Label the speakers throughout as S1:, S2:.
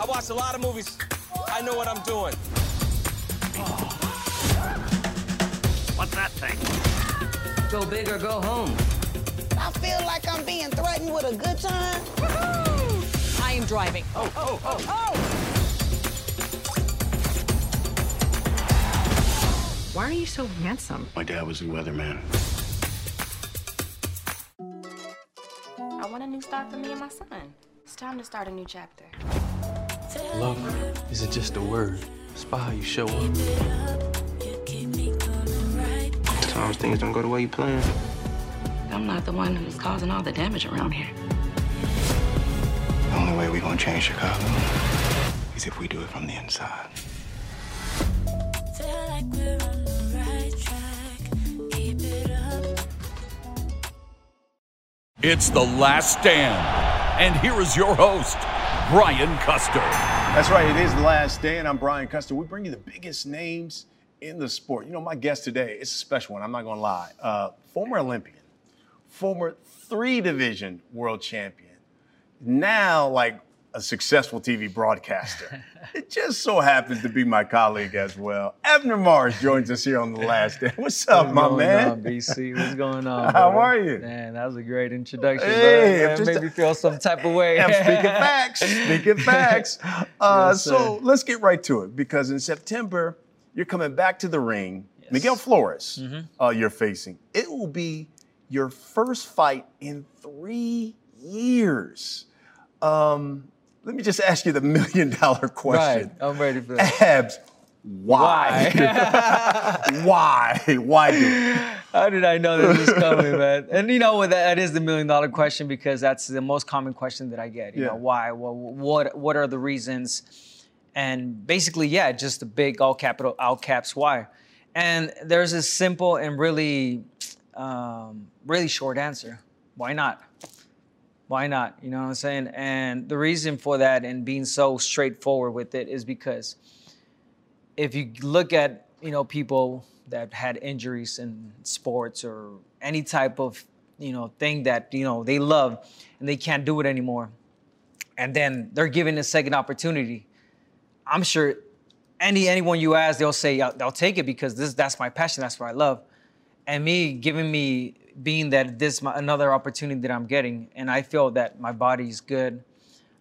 S1: I watched a lot of movies. I know what I'm doing.
S2: What's that thing?
S3: Go big or go home.
S4: I feel like I'm being threatened with a good time.
S5: I am driving.
S2: Oh, oh, oh.
S4: Oh!
S5: Why are you so handsome?
S6: My dad was a weatherman.
S7: I want a new start for me and my son. It's time to start a new chapter.
S8: Love is it just a word. It's by how you show up.
S6: Sometimes things don't go the way you plan.
S7: I'm not the one who's causing all the damage around here.
S6: The only way we're gonna change Chicago is if we do it from the inside.
S9: It's the last stand. And here is your host, Brian Custer.
S10: That's right, it is the Last Stand, and I'm Brian Custer. We bring you the biggest names in the sport. You know, my guest today is a special one, I'm not gonna lie. Uh, former Olympian, former three division world champion, now like a successful TV broadcaster. it just so happens to be my colleague as well. Abner Mares joins us here on the Last Stand. What's up,
S11: What's
S10: my
S11: going
S10: man?
S11: on, BC? What's going on?
S10: How
S11: bro?
S10: are you?
S11: Man, that was a great introduction.
S10: Hey,
S11: bro.
S10: I'm just-
S11: made me feel some type of way.
S10: I'm speaking facts. Speaking facts. Uh,
S11: Yes,
S10: so let's get right to it because in September you're coming back to the ring. Miguel Flores,
S11: Mm-hmm.
S10: uh, you're facing. It will be your first fight in three years. Um, let me just ask you the million dollar question. Right.
S11: I'm ready for that.
S10: Abs, why? why? Why do it?
S11: How did I know this was coming, man? And you know? That, that is the million dollar question because that's the most common question that I get. You
S10: Yeah.
S11: know, why? What, what? What are the reasons? And basically, yeah, just the big all capital all caps why. And there's a simple and really, um, really short answer. Why not? Why not? You know what I'm saying? And the reason for that and being so straightforward with it is because if you look at you know people that had injuries in sports or any type of you know thing that you know they love and they can't do it anymore and then they're given a second opportunity i'm sure any anyone you ask they'll say "I'll- they'll take it because this that's my passion that's what i love and me giving me being that this my, another opportunity that i'm getting and i feel that my body's good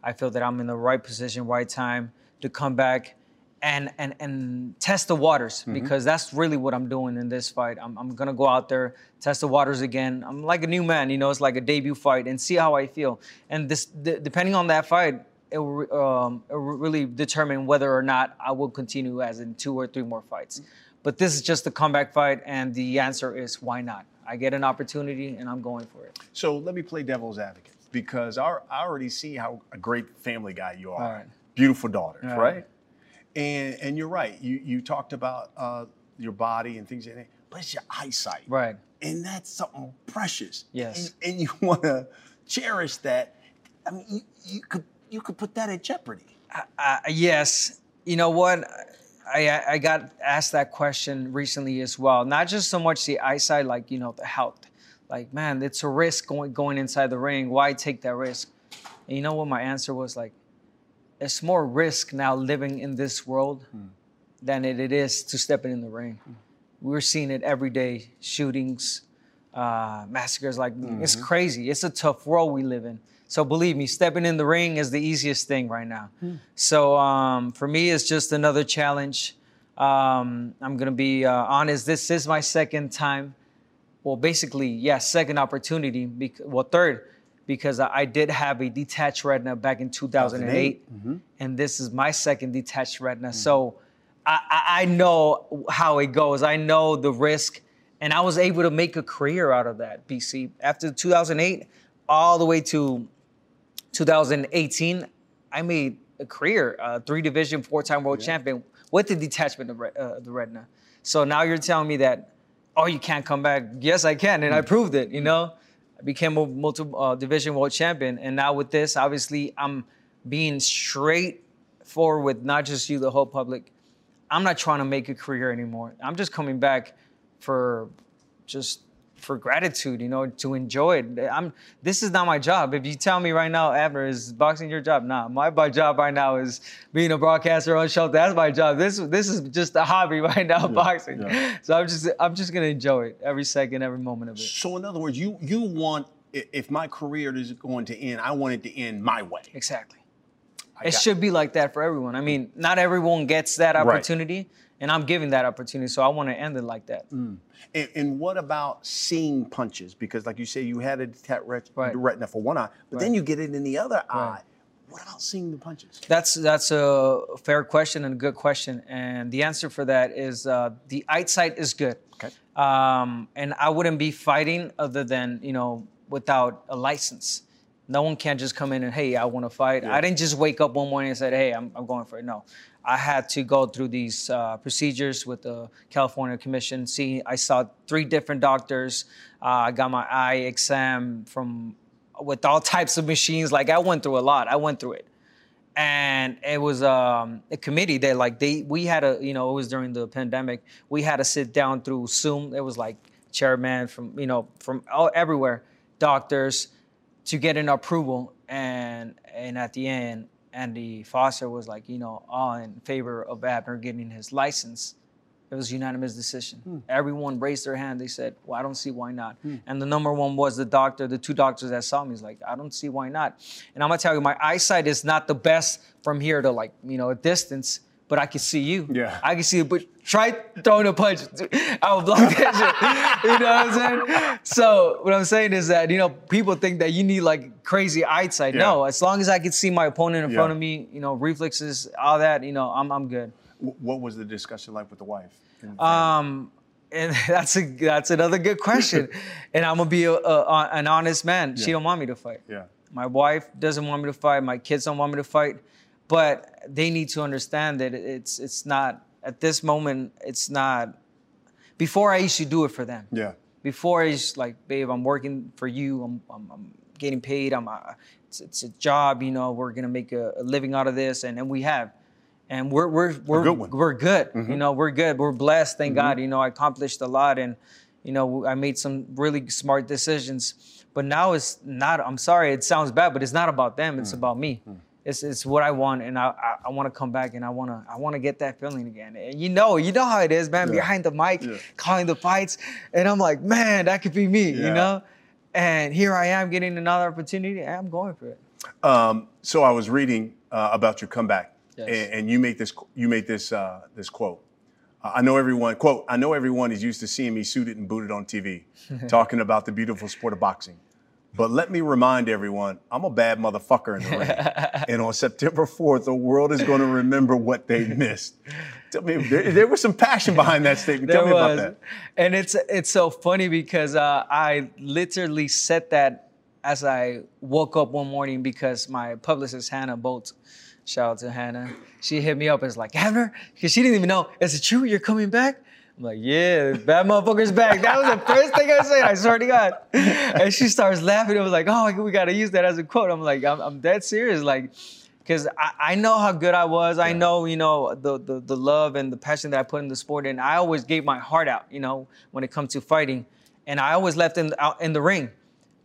S11: I feel that I'm in the right position, right time to come back and and and test the waters because that's really what I'm doing in this fight. I'm, I'm gonna go out there, test the waters again. I'm like a new man, you know. It's like a debut fight and see how I feel. And this, d- depending on that fight, it will um, it will really determine whether or not I will continue as in two or three more fights. But this is just a comeback fight, and the answer is why not? I get an opportunity, and I'm going for it.
S10: So let me play devil's advocate because I, I already see how a great family guy you are.
S11: Right.
S10: Beautiful daughters,
S11: Right.
S10: right? And and you're right. You you talked about uh, your body and things like that, but it's your eyesight,
S11: Right.
S10: and that's something precious.
S11: Yes.
S10: And, and you want to cherish that. I mean, you, you could you could put that at jeopardy.
S11: Uh, yes. You know what? I, I I got asked that question recently as well. Not just so much the eyesight, like you know the health. Like man, it's a risk going going inside the ring. Why take that risk? And you know what my answer was like? It's more risk now living in this world hmm. than it, it is to stepping in the ring. Hmm. We're seeing it every day: shootings, uh, massacres. Like mm-hmm. it's crazy. It's a tough world we live in. So believe me, stepping in the ring is the easiest thing right now. So um, for me, it's just another challenge. Um, I'm gonna be uh, honest. This is my second time. Well, basically, yeah, second opportunity. Bec- well, third, because I, I did have a detached retina back in 2008, and this is my second detached retina. So I, I, I know how it goes. I know the risk, and I was able to make a career out of that. BC after 2008, all the way to 2018, I made a career, uh, three division, four time world champion with the detachment of uh, the retina. So now you're telling me that, oh, you can't come back. Yes, I can, and I proved it. You know, I became a multiple uh, division world champion, and now with this, obviously, I'm being straight forward with not just you, the whole public. I'm not trying to make a career anymore. I'm just coming back for just for gratitude, you know, to enjoy it. I'm this is not my job. If you tell me right now, Abner, is boxing your job? Nah, my, my job right now is being a broadcaster on show. That's my job. This this is just a hobby right now, boxing. So I'm just I'm just gonna enjoy it every second, every moment of it.
S10: So in other words, you you want if my career is going to end, I want it to end my way.
S11: Exactly.
S10: I
S11: It should be like that for everyone. I mean, not everyone gets that opportunity, and I'm giving that opportunity, so I want to end it like that.
S10: And, and what about seeing punches? Because, like you say, you had a detached ret-
S11: Right.
S10: retina for one eye, but then you get it in the other eye. What about seeing the punches?
S11: That's that's a fair question and a good question, and the answer for that is uh, the eyesight is good.
S10: Okay.
S11: Um, and I wouldn't be fighting other than you know without a license. No one can just come in and hey, I want to fight. I didn't just wake up one morning and said, hey, I'm, I'm going for it. No, I had to go through these uh, procedures with the California Commission. See, I saw three different doctors. Uh, I got my eye exam from with all types of machines. Like I went through a lot. I went through it and it was um, a committee that like they we had a you know it was during the pandemic we had to sit down through zoom it was like chairman from you know from all, everywhere doctors to get an approval and and at the end andy foster was like you know all in favor of abner getting his license it was a unanimous decision. Hmm. Everyone raised their hand. They said, "Well, I don't see why not." Hmm. And the number one was the doctor. The two doctors that saw me was like, "I don't see why not." And I'm gonna tell you, my eyesight is not the best from here to like you know a distance, but I can see you.
S10: Yeah.
S11: I can see you. But try throwing a punch, I will block that shit. You know what I'm saying? So what I'm saying is that you know people think that you need like crazy eyesight. No, as long as I can see my opponent in
S10: Yeah.
S11: front of me, you know, reflexes, all that, you know, I'm I'm good.
S10: What was the discussion like with the wife?
S11: Um, and that's a that's another good question. and I'm gonna be a, a, an honest man. She don't want me to fight.
S10: yeah.
S11: My wife doesn't want me to fight. My kids don't want me to fight. But they need to understand that it's it's not at this moment. It's not. Before I used to do it for them.
S10: Yeah.
S11: Before I it's like, babe, I'm working for you. I'm I'm, I'm getting paid. I'm uh, it's, it's a job. You know, we're gonna make a, a living out of this, and and we have. And we're we're we're
S10: good
S11: we're good. You mm-hmm. know, we're good. We're blessed. Thank mm-hmm. God. You know, I accomplished a lot, and you know, I made some really smart decisions. But now it's not. I'm sorry, it sounds bad, but it's not about them. It's mm. about me. Mm. It's, it's what I want, and I I, I want to come back, and I want to I want to get that feeling again. And you know, you know how it is, man. Behind the mic,
S10: Yeah.
S11: calling the fights, and I'm like, man, that could be me,
S10: Yeah.
S11: you know. And here I am getting another opportunity, and I'm going for it.
S10: Um, so I was reading uh, about your comeback,
S11: Yes.
S10: and, and you made this you made this uh, this quote. Uh, I know everyone quote. I know everyone is used to seeing me suited and booted on TV, talking about the beautiful sport of boxing. But let me remind everyone, I'm a bad motherfucker in the ring. and on September 4th, the world is going to remember what they missed. Tell me, there, there was some passion behind that statement. Tell me about that.
S11: And it's it's so funny because uh, I literally said that as I woke up one morning because my publicist Hannah Bolt, shout out to Hannah, she hit me up and was like, Abner, because she didn't even know, is it true you're coming back? I'm like, yeah, bad motherfucker's back. That was the first thing I said. I swear to God. And she starts laughing. I was like, oh, we gotta use that as a quote. I'm like, I'm, I'm dead serious. Like, because I, I know how good I was. I know, you know, the, the the love and the passion that I put in the sport, and I always gave my heart out, you know, when it comes to fighting, and I always left in out in the ring.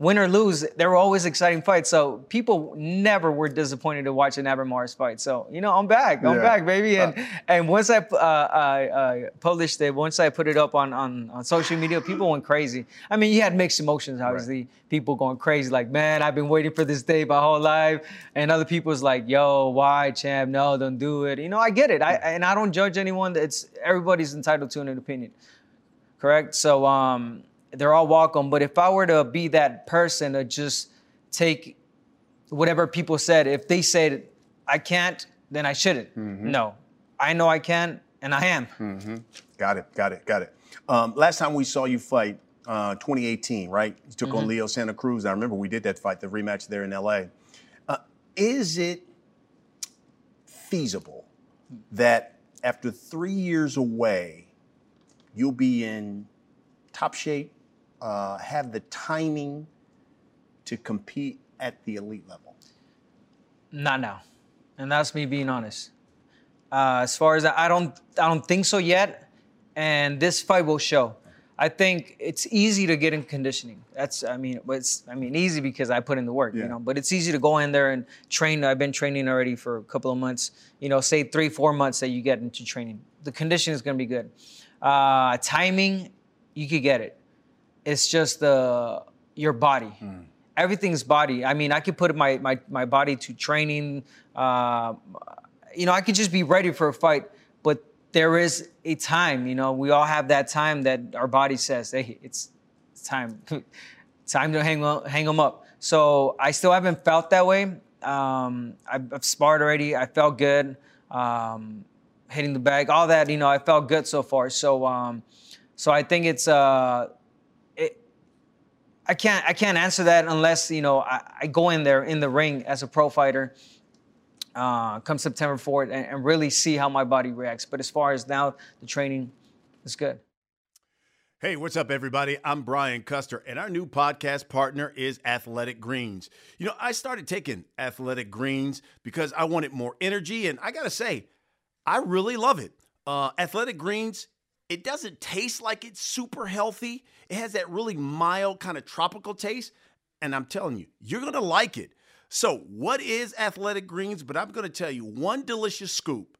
S11: Win or lose, there were always exciting fights. So people never were disappointed to watch an Abner Mares fight. So you know, I'm back. I'm
S10: Yeah.
S11: back, baby. And and once I uh, I, I published it, once I put it up on, on on social media, people went crazy. I mean, you had mixed emotions, obviously. People going crazy, like, man, I've been waiting for this day my whole life. And other people's like, yo, why, champ? No, don't do it. You know, I get it. I and I don't judge anyone. It's everybody's entitled to an opinion correct? So um, they're all welcome. But if I were to be that person to just take whatever people said, if they said I can't, then I shouldn't. No, I know I can, and I am.
S10: Got it, got it, got it. Um, last time we saw you fight, uh, 2018, right? You took on Leo Santa Cruz. I remember we did that fight, the rematch there in LA. Uh, is it feasible that after three years away, you'll be in top shape, uh, have the timing to compete at the elite level?
S11: Not now, and that's me being honest. Uh, as far as I don't, I don't think so yet, and this fight will show. I think it's easy to get in conditioning. That's, I mean, it's, I mean, easy because I put in the work,
S10: Yeah.
S11: you know. But it's easy to go in there and train. I've been training already for a couple of months. You know, say three, four months that you get into training. The conditioning is going to be good. Uh, timing, you could get it. It's just the your body. Everything's body. I mean, I could put my my my body to training. Uh, you know, I could just be ready for a fight, but there is a time. You know, we all have that time that our body says, "Hey, it's, it's time, time to hang hang them up." So I still haven't felt that way. Um, I've, I've sparred already. I felt good. Um, hitting the bag, all that. You know, I felt good so far. So, um, so I think it's. Uh, I can't I can't answer that unless you know I, I go in there in the ring as a pro fighter uh, come September 4th and, and really see how my body reacts. But as far as now, the training is good.
S10: Hey, what's up, everybody? I'm Brian Custer, and our new podcast partner is Athletic Greens. You know, I started taking Athletic Greens because I wanted more energy, and I gotta say, I really love it. Uh, Athletic Greens, it doesn't taste like it's super healthy. It has that really mild kind of tropical taste, and I'm telling you, you're gonna like it. So, what is Athletic Greens? But I'm gonna tell you one delicious scoop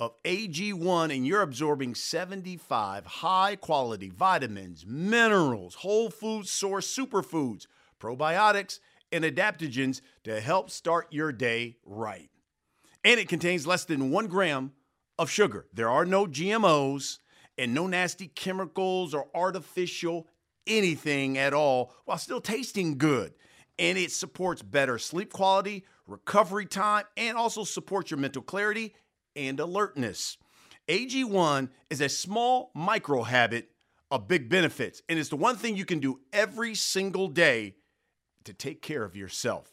S10: of AG1 and you're absorbing 75 high quality vitamins, minerals, whole food source superfoods, probiotics, and adaptogens to help start your day right. And it contains less than one gram of sugar. There are no GMOs and no nasty chemicals or artificial anything at all while still tasting good. And it supports better sleep quality, recovery time, and also supports your mental clarity and alertness. AG1 is a small micro habit of big benefits, and it's the one thing you can do every single day to take care of yourself.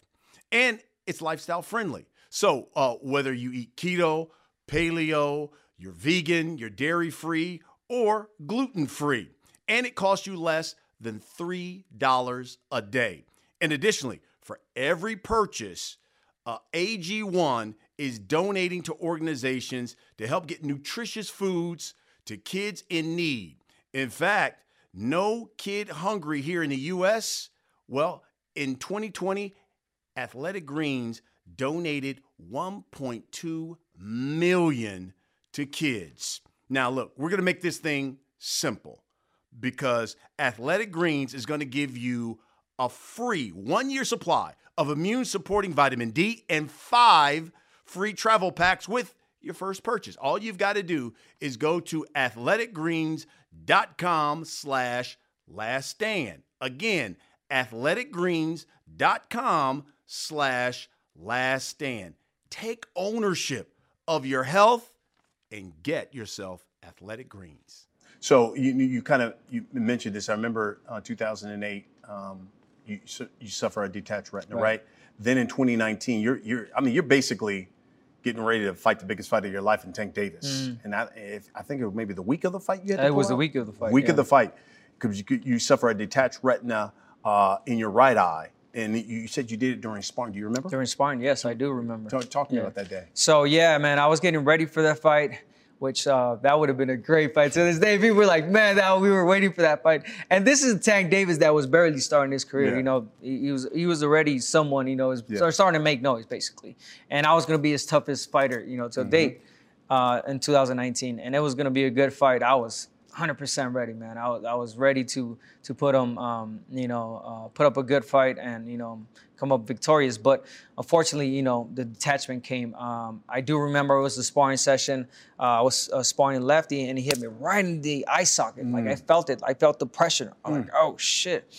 S10: And it's lifestyle friendly. So, uh, whether you eat keto, paleo, you're vegan, you're dairy free, or gluten free, and it costs you less than $3 a day. And additionally, for every purchase, uh, AG1 is donating to organizations to help get nutritious foods to kids in need. In fact, no kid hungry here in the US. Well, in 2020, Athletic Greens donated 1.2 million to kids. Now, look, we're going to make this thing simple because Athletic Greens is going to give you a free one year supply of immune supporting vitamin D and five free travel packs with your first purchase. All you've got to do is go to athleticgreens.com slash last stand. Again, athleticgreens.com slash last stand. Take ownership of your health and get yourself athletic greens. So you you kind of you mentioned this. I remember uh, 2008. Um, you you suffer a detached retina, right.
S11: Right.
S10: Then in 2019, you're you're I mean you're basically getting ready to fight the biggest fight of your life in Tank Davis. And I, if, I think it was maybe the week of the fight you
S11: It was the week of the fight,
S10: Week
S11: yeah.
S10: of the fight because you you suffer a detached retina uh, in your right eye, and you- said you did it during sparring. Do you remember?
S11: During sparring, yes, I do remember.
S10: Talk, talk to me
S11: Yeah.
S10: about that day.
S11: So yeah, man, I was getting ready for that fight, which uh, that would have been a great fight. To this day, people were like, "Man, that we were waiting for that fight." And this is Tank Davis that was barely starting his career.
S10: Yeah.
S11: You know, he, he was he was already someone. You know, was
S10: Yeah.
S11: starting to make noise basically. And I was gonna be his toughest fighter. You know, to
S10: Mm-hmm.
S11: date uh, in 2019, and it was gonna be a good fight. I was 100% ready, man. I was, I was ready to to put him, um, you know, uh, put up a good fight and you know come up victorious. But unfortunately, you know, the detachment came. Um, I do remember it was the sparring session. Uh, I was uh, sparring lefty, and he hit me right in the eye socket. Like I felt it. I felt the pressure. I'm like, oh shit.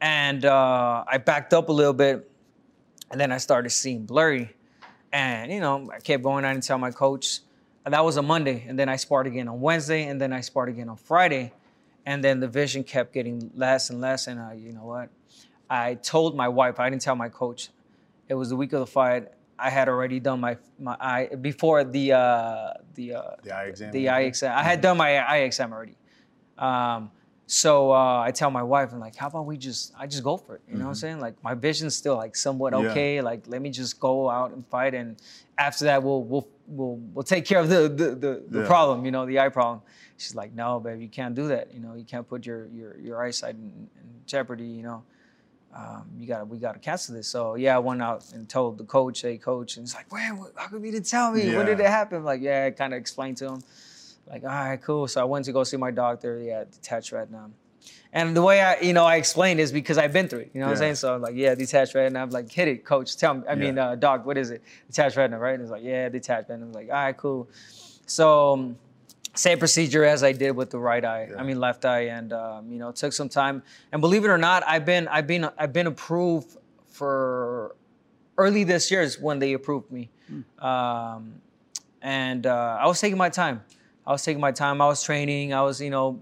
S11: And uh, I backed up a little bit, and then I started seeing blurry. And you know, I kept going on and tell my coach. And that was a Monday, and then I sparred again on Wednesday, and then I sparred again on Friday, and then the vision kept getting less and less. And I, you know what? I told my wife. I didn't tell my coach. It was the week of the fight. I had already done my my eye before the uh, the uh,
S10: The eye exam.
S11: the eye exam. I had done my eye exam already. Um, so uh, I tell my wife, I'm like, how about we just, I just go for it. You know what I'm saying? Like my vision's still like somewhat
S10: Mm-hmm. Yeah.
S11: okay. Like let me just go out and fight, and after that we'll we'll we'll we'll take care of the the, the, the
S10: Yeah.
S11: problem, you know, the eye problem. She's like, no, babe, you can't do that. You know, you can't put your your your eyesight in, in jeopardy. You know, um, you gotta we gotta cancel this. So yeah, I went out and told the coach, hey coach, and he's like, man, what- how come you didn't tell me? When did it happen? like, yeah, I kind of explained to him. Like, all right, cool. So I went to go see my doctor. Yeah, detached retina. And the way I, you know, I explained is because I've been through it. You know what I'm saying? So I'm like, yeah, detached retina. I'm like, hit it, coach. Tell me. I mean, uh, doc, what is it? Detached retina, right? And it's like, yeah, detached retina. I'm like, all right, cool. So um, same procedure as I did with the right eye. I mean, left eye, and um, you know, it took some time. And believe it or not, I've been, I've been, I've been approved for early this year is when they approved me. Um, and uh, I was taking my time. I was taking my time. I was training. I was, you know,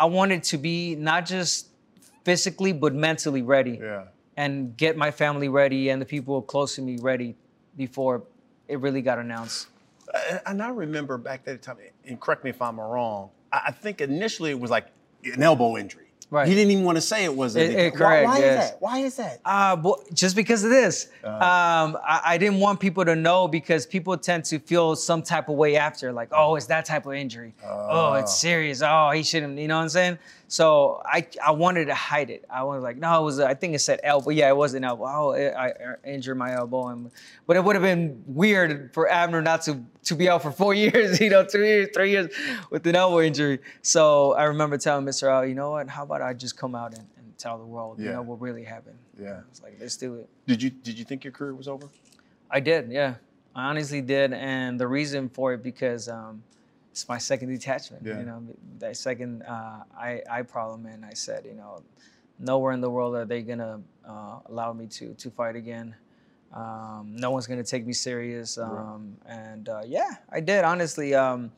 S11: I- wanted to be not just physically but mentally ready
S10: Yeah.
S11: and get my family ready and the people close to me ready before it really got announced.
S10: And- I remember back that time, and correct me if I'm wrong, I think initially it was like an elbow injury.
S11: Right.
S10: He didn't even want to say it was. a
S11: It- it-
S10: Why-
S11: correct,
S10: Why,
S11: yes.
S10: is that? Why is that?
S11: Uh, well, just because of this.
S10: Uh.
S11: um, I, I didn't want people to know because people tend to feel some type of way after, like, oh, it's that type of injury. Oh, it's serious. Oh, he shouldn't, you know what I'm saying? So I, I wanted to hide it. I was like, no, it was, I think it said elbow. Yeah, it was an elbow. Oh, I, I injured my elbow. And, but it would have been weird for Abner not to, to be out for four years, you know, two years, three years with an elbow injury. So I remember telling Mr. Al, you know what? How about I just come out and, and tell the world,
S10: yeah.
S11: you know, what really happened?
S10: Yeah.
S11: It's like, let's do it.
S10: Did you Did you think your career was over?
S11: I did, yeah. I honestly did. And the reason for it, because um, it's my second detachment,
S10: Yeah.
S11: you know, that second uh, problem. And I said, you know, nowhere in the world are they going to uh, allow me to, to fight again. Um, no one's going to take me serious. Um, And uh, yeah, I did, honestly. Um,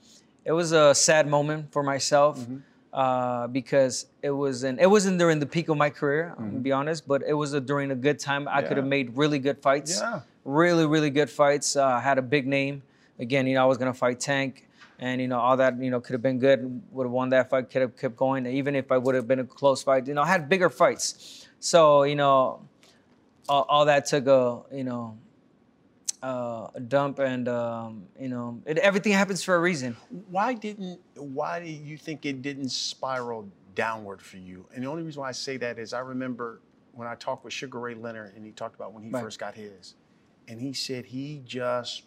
S11: it was a sad moment for myself
S10: Mm-hmm.
S11: uh, because it was an, it wasn't during the peak of my career, I'm
S10: Mm-hmm.
S11: gonna be honest, but it was a, during a good time. I could have made really good fights,
S10: Yeah.
S11: really, really good fights. Uh, I had a big name. Again, you know, I was gonna fight Tank, and you know, all that, you know, could have been good. Would have won that fight. Could have kept going. Even if I would have been a close fight, you know, I had bigger fights. So you know, all, all that took a, you know. Uh, a dump and um, you know it, everything happens for a reason.
S10: Why didn't Why do you think it didn't spiral downward for you? And the only reason why I say that is I remember when I talked with Sugar Ray Leonard and he talked about when he
S11: Right.
S10: first got his, and he said he just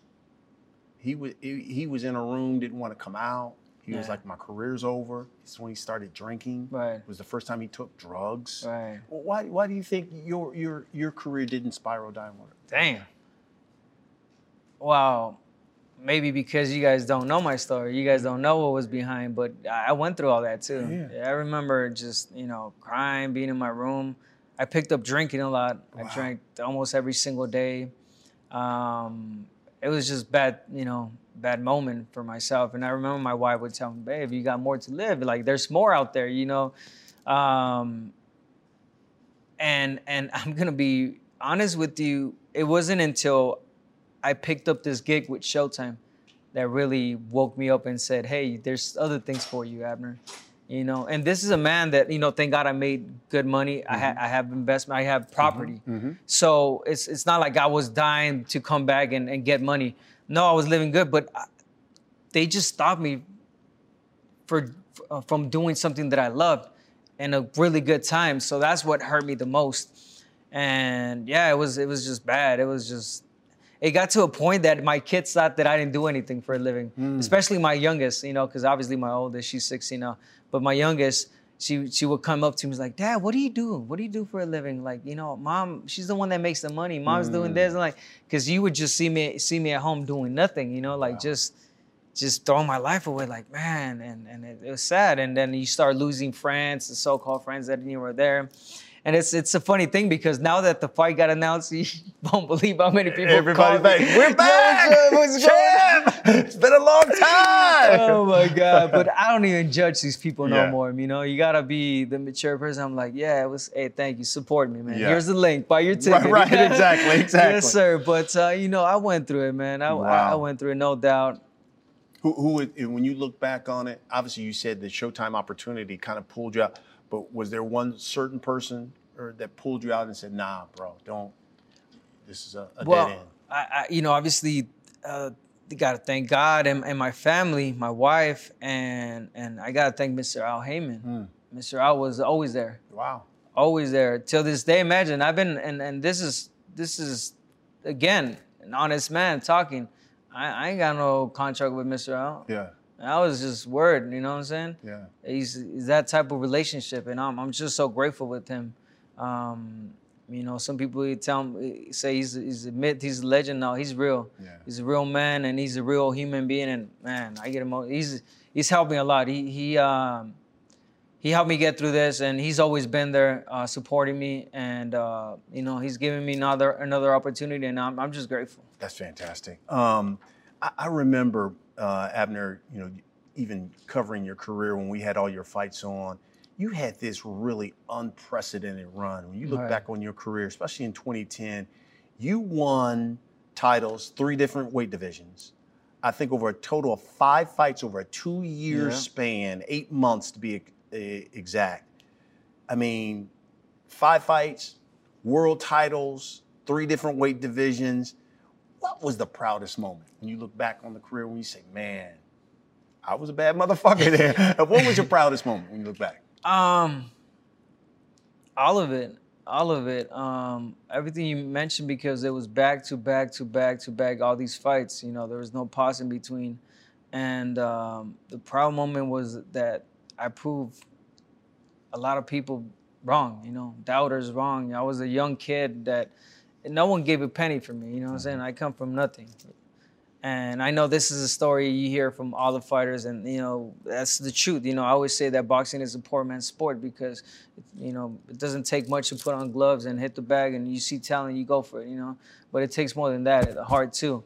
S10: he was he, was in a room didn't want to come out. He was like, my career's over. It's when he started drinking.
S11: Right.
S10: It was the first time he took drugs.
S11: Right.
S10: Well, Why Why do you think your your your career didn't spiral downward?
S11: Damn. Well, maybe because you guys don't know my story. You guys don't know what was behind, but I went through all that too.
S10: Yeah.
S11: I remember just, you know, crying, being in my room. I picked up drinking a lot. I drank almost every single day. Um, it was just bad, you know, bad moment for myself. And I remember my wife would tell me, babe, you got more to live. Like there's more out there, you know. Um, and and I'm gonna be honest with you, it wasn't until I picked up this gig with Showtime that really woke me up and said, "Hey, there's other things for you, Abner." You know, and this is a man that you know. Thank God I made good money. I, ha- mm-hmm. I have investment. I have mm-hmm. property. Mm-hmm. So it's it's not like I was dying to come back and, and get money. No, I was living good, but I, they just stopped me for uh, from doing something that I loved and a really good time. So that's what hurt me the most. And yeah, it was it was just bad. It was just it got to a point that my kids thought that I didn't do anything for a living, mm. especially my youngest, you know, because obviously my oldest, she's 16 now, but my youngest, she she would come up to me was like, Dad, what do you do? What do you do for a living? Like, you know, mom, she's the one that makes the money. Mom's doing mm. this, and like, because you would just see me see me at home doing nothing, you know, like just just throwing my life away, like man, and and it, it was sad. And then you start losing friends, the so-called friends that you were there. And it's it's a funny thing because now that the fight got announced, you won't believe how many people.
S10: Everybody's like, "We're
S11: Yo,
S10: back,
S11: what's up? What's going on?"
S10: It's been a long time.
S11: oh my god! But I don't even judge these people no
S10: Yeah.
S11: more. You know, you gotta be the mature person. I'm like, yeah, it was. Hey, thank you, support me, man.
S10: Yeah.
S11: Here's the link. Buy your ticket.
S10: right, exactly, exactly.
S11: yes, sir. But uh, you know, I went through it, man. I, I, I went through it, no doubt.
S10: Who, who, would- when you look back on it, obviously you said the Showtime opportunity kind of pulled you out, but was there one certain person or that pulled you out and said, "Nah, bro, don't. This is a, a
S11: well,
S10: dead end."
S11: I, I, you know, obviously, uh, gotta thank God and, and my family, my wife, and and I gotta thank Mr. Al Haymon. Mr. Al was always there,
S10: Wow.
S11: always there till this day. Imagine I've been and and this is this is again an honest man talking. I, I ain't got no contract with Mr. Al.
S10: Yeah.
S11: I was just word, you know what I'm saying?
S10: Yeah.
S11: He's, he's that type of relationship, and I'm, I'm just so grateful with him. Um, you know, some people tell him, say he's he's a myth, he's a legend. No, he's real.
S10: Yeah.
S11: He's a real man, and he's a real human being. And man, I get him. He's he's helped me a lot. He he um, he helped me get through this, and he's always been there uh, supporting me. And uh, you know, he's giving me another another opportunity, and I'm I'm just grateful.
S10: That's fantastic. Um, I, I remember uh, Abner, you know, even covering your career when we had all your fights on. You had this really unprecedented run. When you look
S11: Right.
S10: back on your career, especially in 2010, you won titles, three different weight divisions. I think over a total of five fights over a two-year
S11: Yeah.
S10: span, eight months to be exact. I mean, five fights, world titles, three different weight divisions. What was the proudest moment when you look back on the career when you say, man, I was a bad motherfucker there? what was your proudest moment when you look back?
S11: Um, all of it, all of it. Um, everything you mentioned because it was back to back to back to back. All these fights, you know, there was no pause in between, and um, the proud moment was that I proved a lot of people wrong. You know, doubters wrong. I was a young kid that no one gave a penny for me. You know what I'm saying? I come from nothing. And I know this is a story you hear from all the fighters, and you know that's the truth. You know, I always say that boxing is a poor man's sport because, you know, it doesn't take much to put on gloves and hit the bag, and you see talent, you go for it. You know, but it takes more than that, the heart too.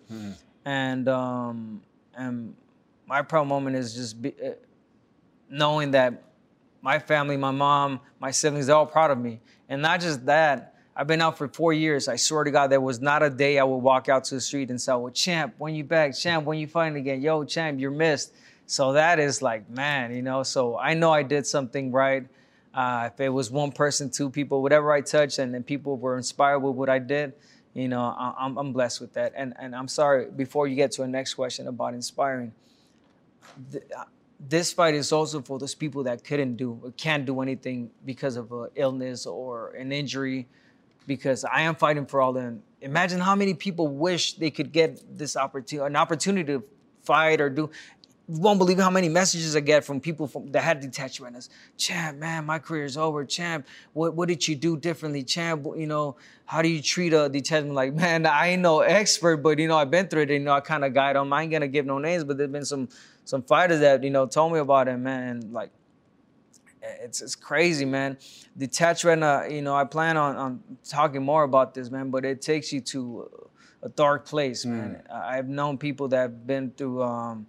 S11: And um, and my proud moment is just be, uh, knowing that my family, my mom, my siblings, they're all proud of me. And not just that, I've been out for four years. I swear to God, there was not a day I would walk out to the street and say, well, champ, when you back? Champ, when you fighting again? Yo, champ, you're missed. So that is like, man, you know, so I know I did something right. Uh, if it was one person, two people, whatever I touched, and then people were inspired with what I did, you know, I, I'm, I'm blessed with that. And, and I'm sorry, before you get to the next question about inspiring, th- uh, this fight is also for those people that couldn't do can't do anything because of an illness or an injury. Because I am fighting for all them. Imagine how many people wish they could get this opportunity, an opportunity to fight or do. You won't believe how many messages I get from people from, that had detached retinas. Champ, man, my career is over. Champ, what what did you do differently? Champ, you know, how do you treat a detachment? Like, man, I ain't no expert, but you know, I've been through it. You know, I kind of guide them. I ain't gonna give no names, but there's been some some fighters that you know told me about it, man. And like, it's it's crazy, man. Detached retina, you know, I plan on on talking more about this, man. But it takes you to a dark place, man. I- I've known people that have been through. Um,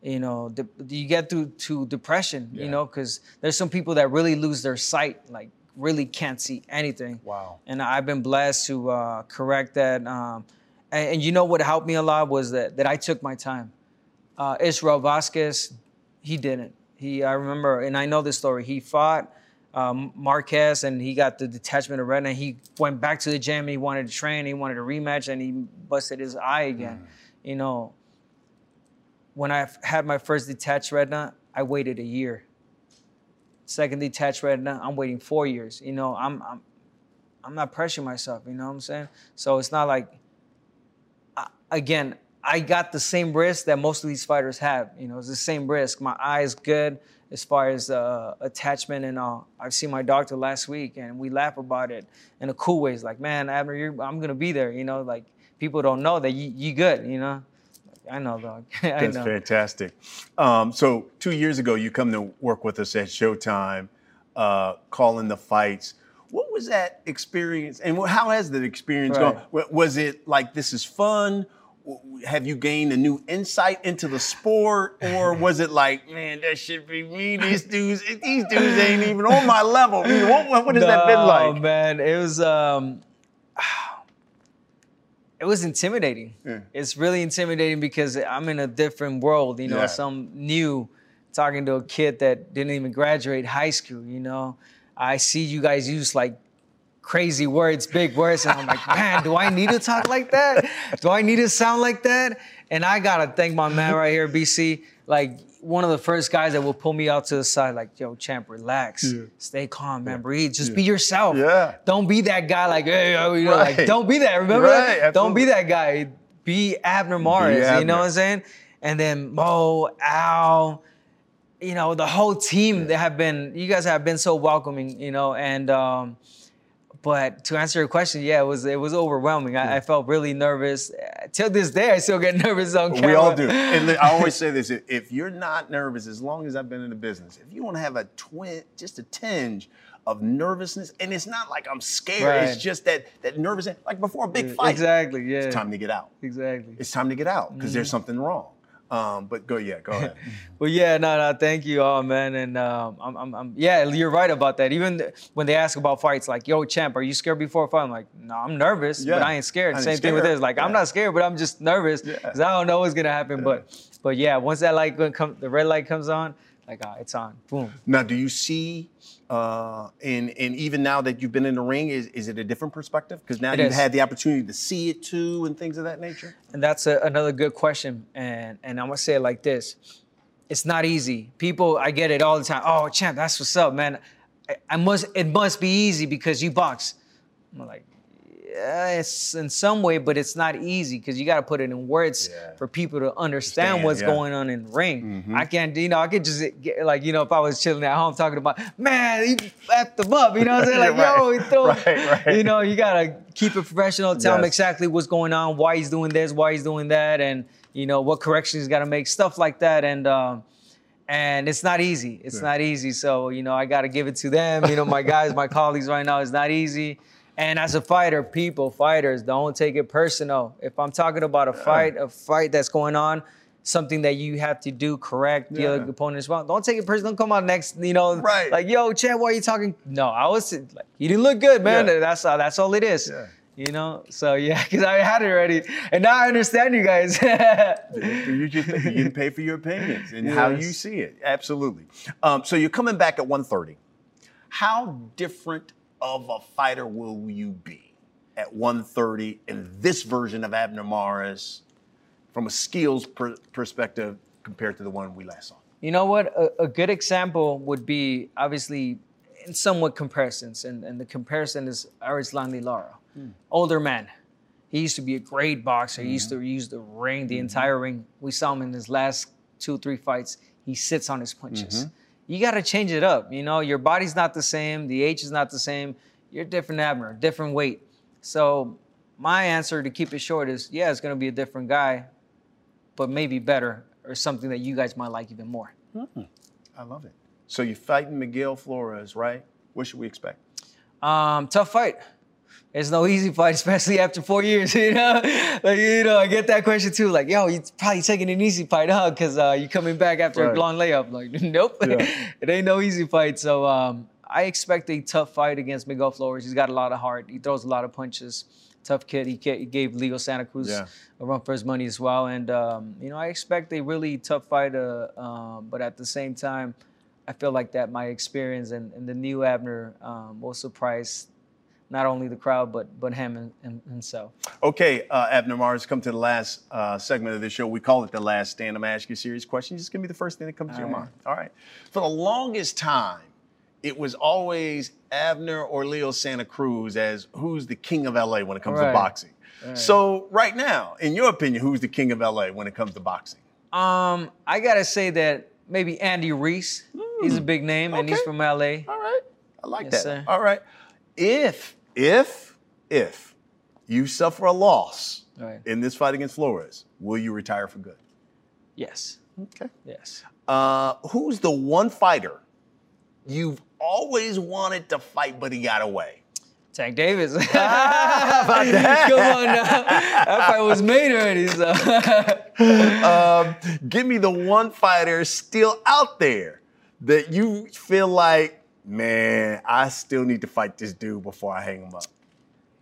S11: you know, de- you get through to depression, you know, because there's some people that really lose their sight, like really can't see anything.
S10: Wow.
S11: And I've been blessed to uh, correct that. Um, and, and you know what helped me a lot was that that I took my time. Uh, Israel Vasquez, he didn't. He, I remember, and I know this story. He fought um, Marquez, and he got the detachment of retina. He went back to the gym. And He wanted to train. He wanted a rematch, and he busted his eye again. You know, when I had my first detached retina, I waited a year. Second detached retina, I'm waiting four years. You know, I'm I'm I'm not pressuring myself. You know what I'm saying? So it's not like I- again, I got the same risk that most of these fighters have. You know, it's the same risk. My eye is good as far as uh, attachment and all. I've seen my doctor last week, and we laugh about it in a cool way. It's like, man, Abner, you're, I'm gonna be there. You know, like people don't know that you you good. You know, I know, dog. I
S10: That's
S11: know.
S10: fantastic. Um, so two years ago, you come to work with us at Showtime, uh, calling the fights. What was that experience, and how has that experience
S11: Right.
S10: gone? Was it like this is fun? Have you gained a new insight into the sport, or was it like, man, that should be me? These dudes, these dudes ain't even on my level. What, what, what has that been
S11: No,
S10: like?
S11: man, it was um, it was intimidating.
S10: Yeah.
S11: It's really intimidating because I'm in a different world. You know,
S10: Yeah.
S11: some new talking to a kid that didn't even graduate high school. You know, I see you guys use like crazy words, big words, and I'm like, man, do I need to talk like that? Do I need to sound like that? And I gotta thank my man right here, BC. Like one of the first guys that will pull me out to the side, like, yo, champ, relax,
S10: Yeah.
S11: stay calm, man, breathe, just be yourself.
S10: Yeah.
S11: Don't be that guy, like, hey, yo, you know, like, don't be that. Remember
S10: Right,
S11: that? Don't be that guy. Be Abner Mares. You
S10: Abner.
S11: know what I'm saying? And then Mo, Al, you know, the whole team that have been, you guys have been so welcoming, you know, and um, but to answer your question, yeah, it was it was overwhelming. I, I felt really nervous. Till this day, I still get nervous on camera.
S10: We all do. And I always say this: if- you're not nervous, as long as I've been in the business, if you want to have a twin, just a tinge of nervousness, and it's not like I'm scared. It's just that that nervousness, like before a big fight.
S11: exactly, yeah.
S10: It's time to get out.
S11: Exactly.
S10: It's time to get out because there's
S11: Mhm.
S10: something wrong. Um, but go, yeah, go ahead.
S11: Well, yeah, no, no, thank you, all man, and um, I'm, I'm, I'm, yeah, you're right about that. Even th- when they ask about fights, like, "Yo, champ, are you scared before a fight?" I'm like, "No, I'm nervous, but I ain't scared."
S10: I ain't
S11: Same thing with this, like, I'm not scared, but I'm just nervous because I don't know what's gonna happen. But, but yeah, once that light come, the red light comes on, like, ah, it's on, boom.
S10: Now, do you see, uh, and and even now that you've been in the ring, is is it a different perspective? Because now
S11: It
S10: you've
S11: is.
S10: had the opportunity to see it too, and things of that nature.
S11: And that's a, another good question. And and I'm gonna say it like this: It's not easy. People, I get it all the time. Oh, champ, that's what's up, man. I, I must. It must be easy because you box. I'm like, yeah, it's in some way, but it's not easy because you got to put it in words for people to understand
S10: Understand,
S11: what's
S10: yeah.
S11: going on in the ring. I can't, you know, I could just get like, you know, if I was chilling at home talking about, man, he effed him up, you know what I'm saying? Like, yo, he threw,
S10: right, right.
S11: you know, you gotta keep it professional. Tell him exactly what's going on, why he's doing this, why he's doing that, and you know what corrections he's got to make, stuff like that. And um, and it's not easy. It's
S10: Yeah.
S11: not easy. So you know, I got to give it to them. You know, my guys, my colleagues right now, it's not easy. And as a fighter, people, fighters, don't take it personal. If I'm talking about a fight, a fight that's going on, something that you have to do correct the other
S10: Yeah.
S11: opponent as well. Don't take it personal. Don't come out next, you know,
S10: Right.
S11: like, yo, Chad, why are you talking? No, I was like, you didn't look good, man.
S10: Yeah.
S11: That's all. That's all it is.
S10: Yeah.
S11: You know, so yeah, because I had it already, and now I understand you guys.
S10: you just you getting paid for your opinions and how you see it. Absolutely. Um, so you're coming back at 130. How different of a fighter will you be at 130 in this version of Abner Mares from a skills per- perspective compared to the one we last saw?
S11: You know what? A, a good example would be obviously in somewhat comparisons, and, and the comparison is Erislandy Lara, hmm. older man. He used to be a great boxer. He used to mm-hmm. use the ring, the mm-hmm. entire ring. We saw him in his last two, three fights. He sits on his punches. Mm-hmm. You got to change it up. You know, your body's not the same. The age is not the same. You're different Abner, different weight. So my answer to keep it short is, yeah, it's going to be a different guy, but maybe better or something that you guys might like even more.
S10: I love it. So you're fighting Miguel Flores, right? What should we expect?
S11: Um, tough fight. It's no easy fight, especially after four years. You know, like you know, I get that question too. Like, yo, you probably taking an easy fight, huh? Because uh, you coming back after
S10: Right.
S11: a long layup. Like, nope,
S10: Yeah.
S11: it ain't no easy fight. So um, I expect a tough fight against Miguel Flores. He's got a lot of heart. He throws a lot of punches. Tough kid. He, he gave Leo Santa Cruz
S10: Yeah.
S11: a run for his money as well. And um, you know, I expect a really tough fight. Uh, um, but at the same time, I feel like that my experience and, and the new Abner um, will surprise not only the crowd but but him and, and himself.
S10: Okay, uh, Abner Mares, come to the last uh, segment of the show. We call it the last stand. I'm gonna ask you a serious question. Just give me the first thing that comes to your
S11: All right.
S10: mind. All right. For the longest time, it was always Abner or Leo Santa Cruz as who's the king of LA when it comes to boxing.
S11: Right.
S10: So right now, in your opinion, who's the king of LA when it comes to boxing?
S11: Um, I gotta say that maybe Andy Reese. He's a big name and he's from LA.
S10: All right. I like
S11: Yes,
S10: that.
S11: sir.
S10: All right. If, if, if you suffer a loss
S11: Right.
S10: in this fight against Flores, will you retire for good?
S11: Yes.
S10: Okay.
S11: Yes.
S10: Uh, who's the one fighter you've always wanted to fight, but he got away?
S11: Tank Davis.
S10: Ah?
S11: Come on now. That fight was made already. So.
S10: um, give me the one fighter still out there that you feel like, man, I still need to fight this dude before I hang him up.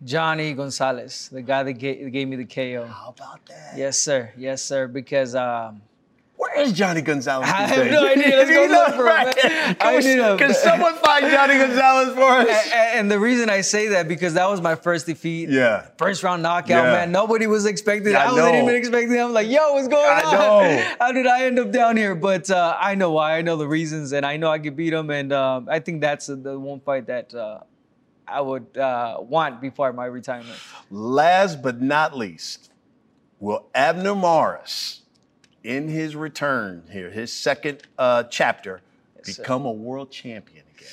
S11: Johnny Gonzalez, the guy that gave, gave me the KO.
S10: How about that?
S11: Yes, sir. Yes, sir. Because um,
S10: Where Where's Johnny Gonzalez?
S11: I have
S10: days?
S11: no idea. Let's go
S10: know,
S11: look for him,
S10: right?
S11: man.
S10: Can,
S11: I
S10: we-
S11: need him.
S10: can someone find Johnny Gonzalez for us?
S11: A- a- And the reason I say that because that was my first defeat.
S10: Yeah.
S11: First round knockout,
S10: Yeah.
S11: man. Nobody was expecting it.
S10: I
S11: I, wasn't even expecting. I'm like, yo, what's going
S10: I
S11: on?
S10: know.
S11: How did I end up down here? But uh, I know why. I know the reasons, and I know I could beat him. And um, I think that's the one fight that uh, I would uh, want before my retirement.
S10: Last but not least, will Abner Mares, in his return here, his second uh, chapter,
S11: sir.
S10: become a world champion again?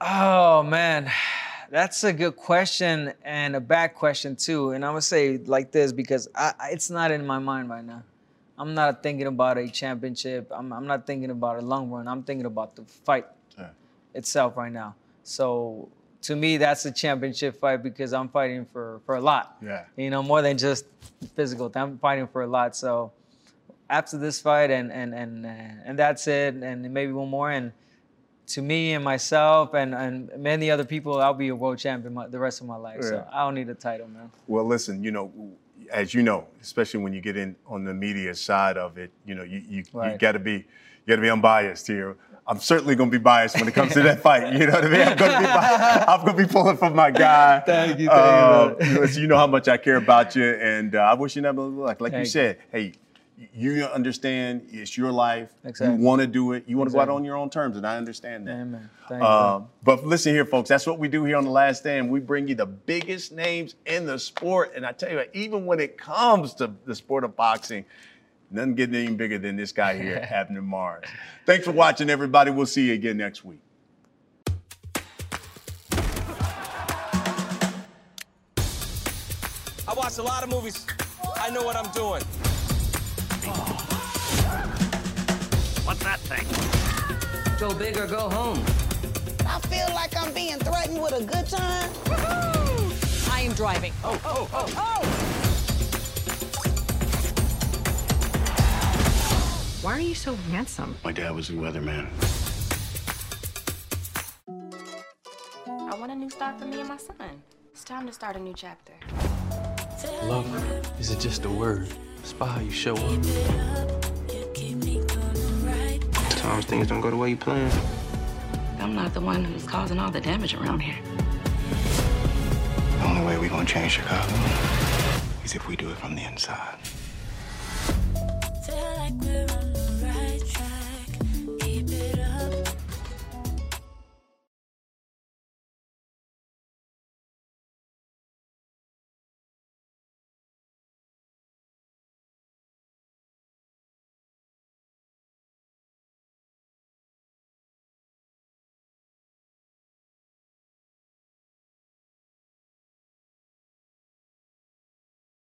S11: Oh man, that's a good question and a bad question too. And I'm gonna say like this because I, I- it's not in my mind right now. I'm not thinking about a championship. I'm, I'm not thinking about a long run. I'm thinking about the fight
S10: Yeah.
S11: itself right now. So to me, that's a championship fight because I'm fighting for for a lot.
S10: Yeah.
S11: You know, more than just physical. I'm fighting for a lot. So after this fight and and and uh, and that's it, and maybe one more and to me and myself and, and many other people, I'll be a world champion my, the rest of my life.
S10: Yeah.
S11: So I don't need a title, man.
S10: Well, listen, you know, as you know, especially when you get in on the media side of it, you know, you you, you got to be you got to be unbiased here. I'm certainly going to be biased when it comes to that fight. You know what I mean? I'm going to be I'm going to be pulling for my guy.
S11: Thank you, thank you,
S10: Uh,
S11: brother.
S10: listen, you know how much I care about you, and uh, I wish you never luck. Like you
S11: Thank you.
S10: said, hey. You understand it's your life.
S11: Exactly.
S10: You want to do it. You want to go out on your own terms, and I understand that.
S11: Amen. Thank you.
S10: Um, but listen here, folks. That's what we do here on the Last Stand. We bring you the biggest names in the sport, and I tell you, what, even when it comes to the sport of boxing, nothing getting any bigger than this guy here, Abner Mares. Thanks for watching, everybody. We'll see you again next week.
S1: I watch a lot of movies. I know what I'm doing.
S2: What's that thing?
S3: Go big or go home.
S4: I feel like I'm being threatened with a good time.
S5: I am driving.
S1: Oh, oh, oh, oh.
S5: Why are you so handsome?
S6: My dad was a weatherman.
S7: I want a new start for me and my son. It's time to start a new chapter.
S8: Love is it just a word? Spy how you show up.
S3: Sometimes things don't go the way you plan.
S7: I'm not the one who's causing all the damage around here.
S6: The only way we're gonna change Chicago is if we do it from the inside.
S12: Feel like we're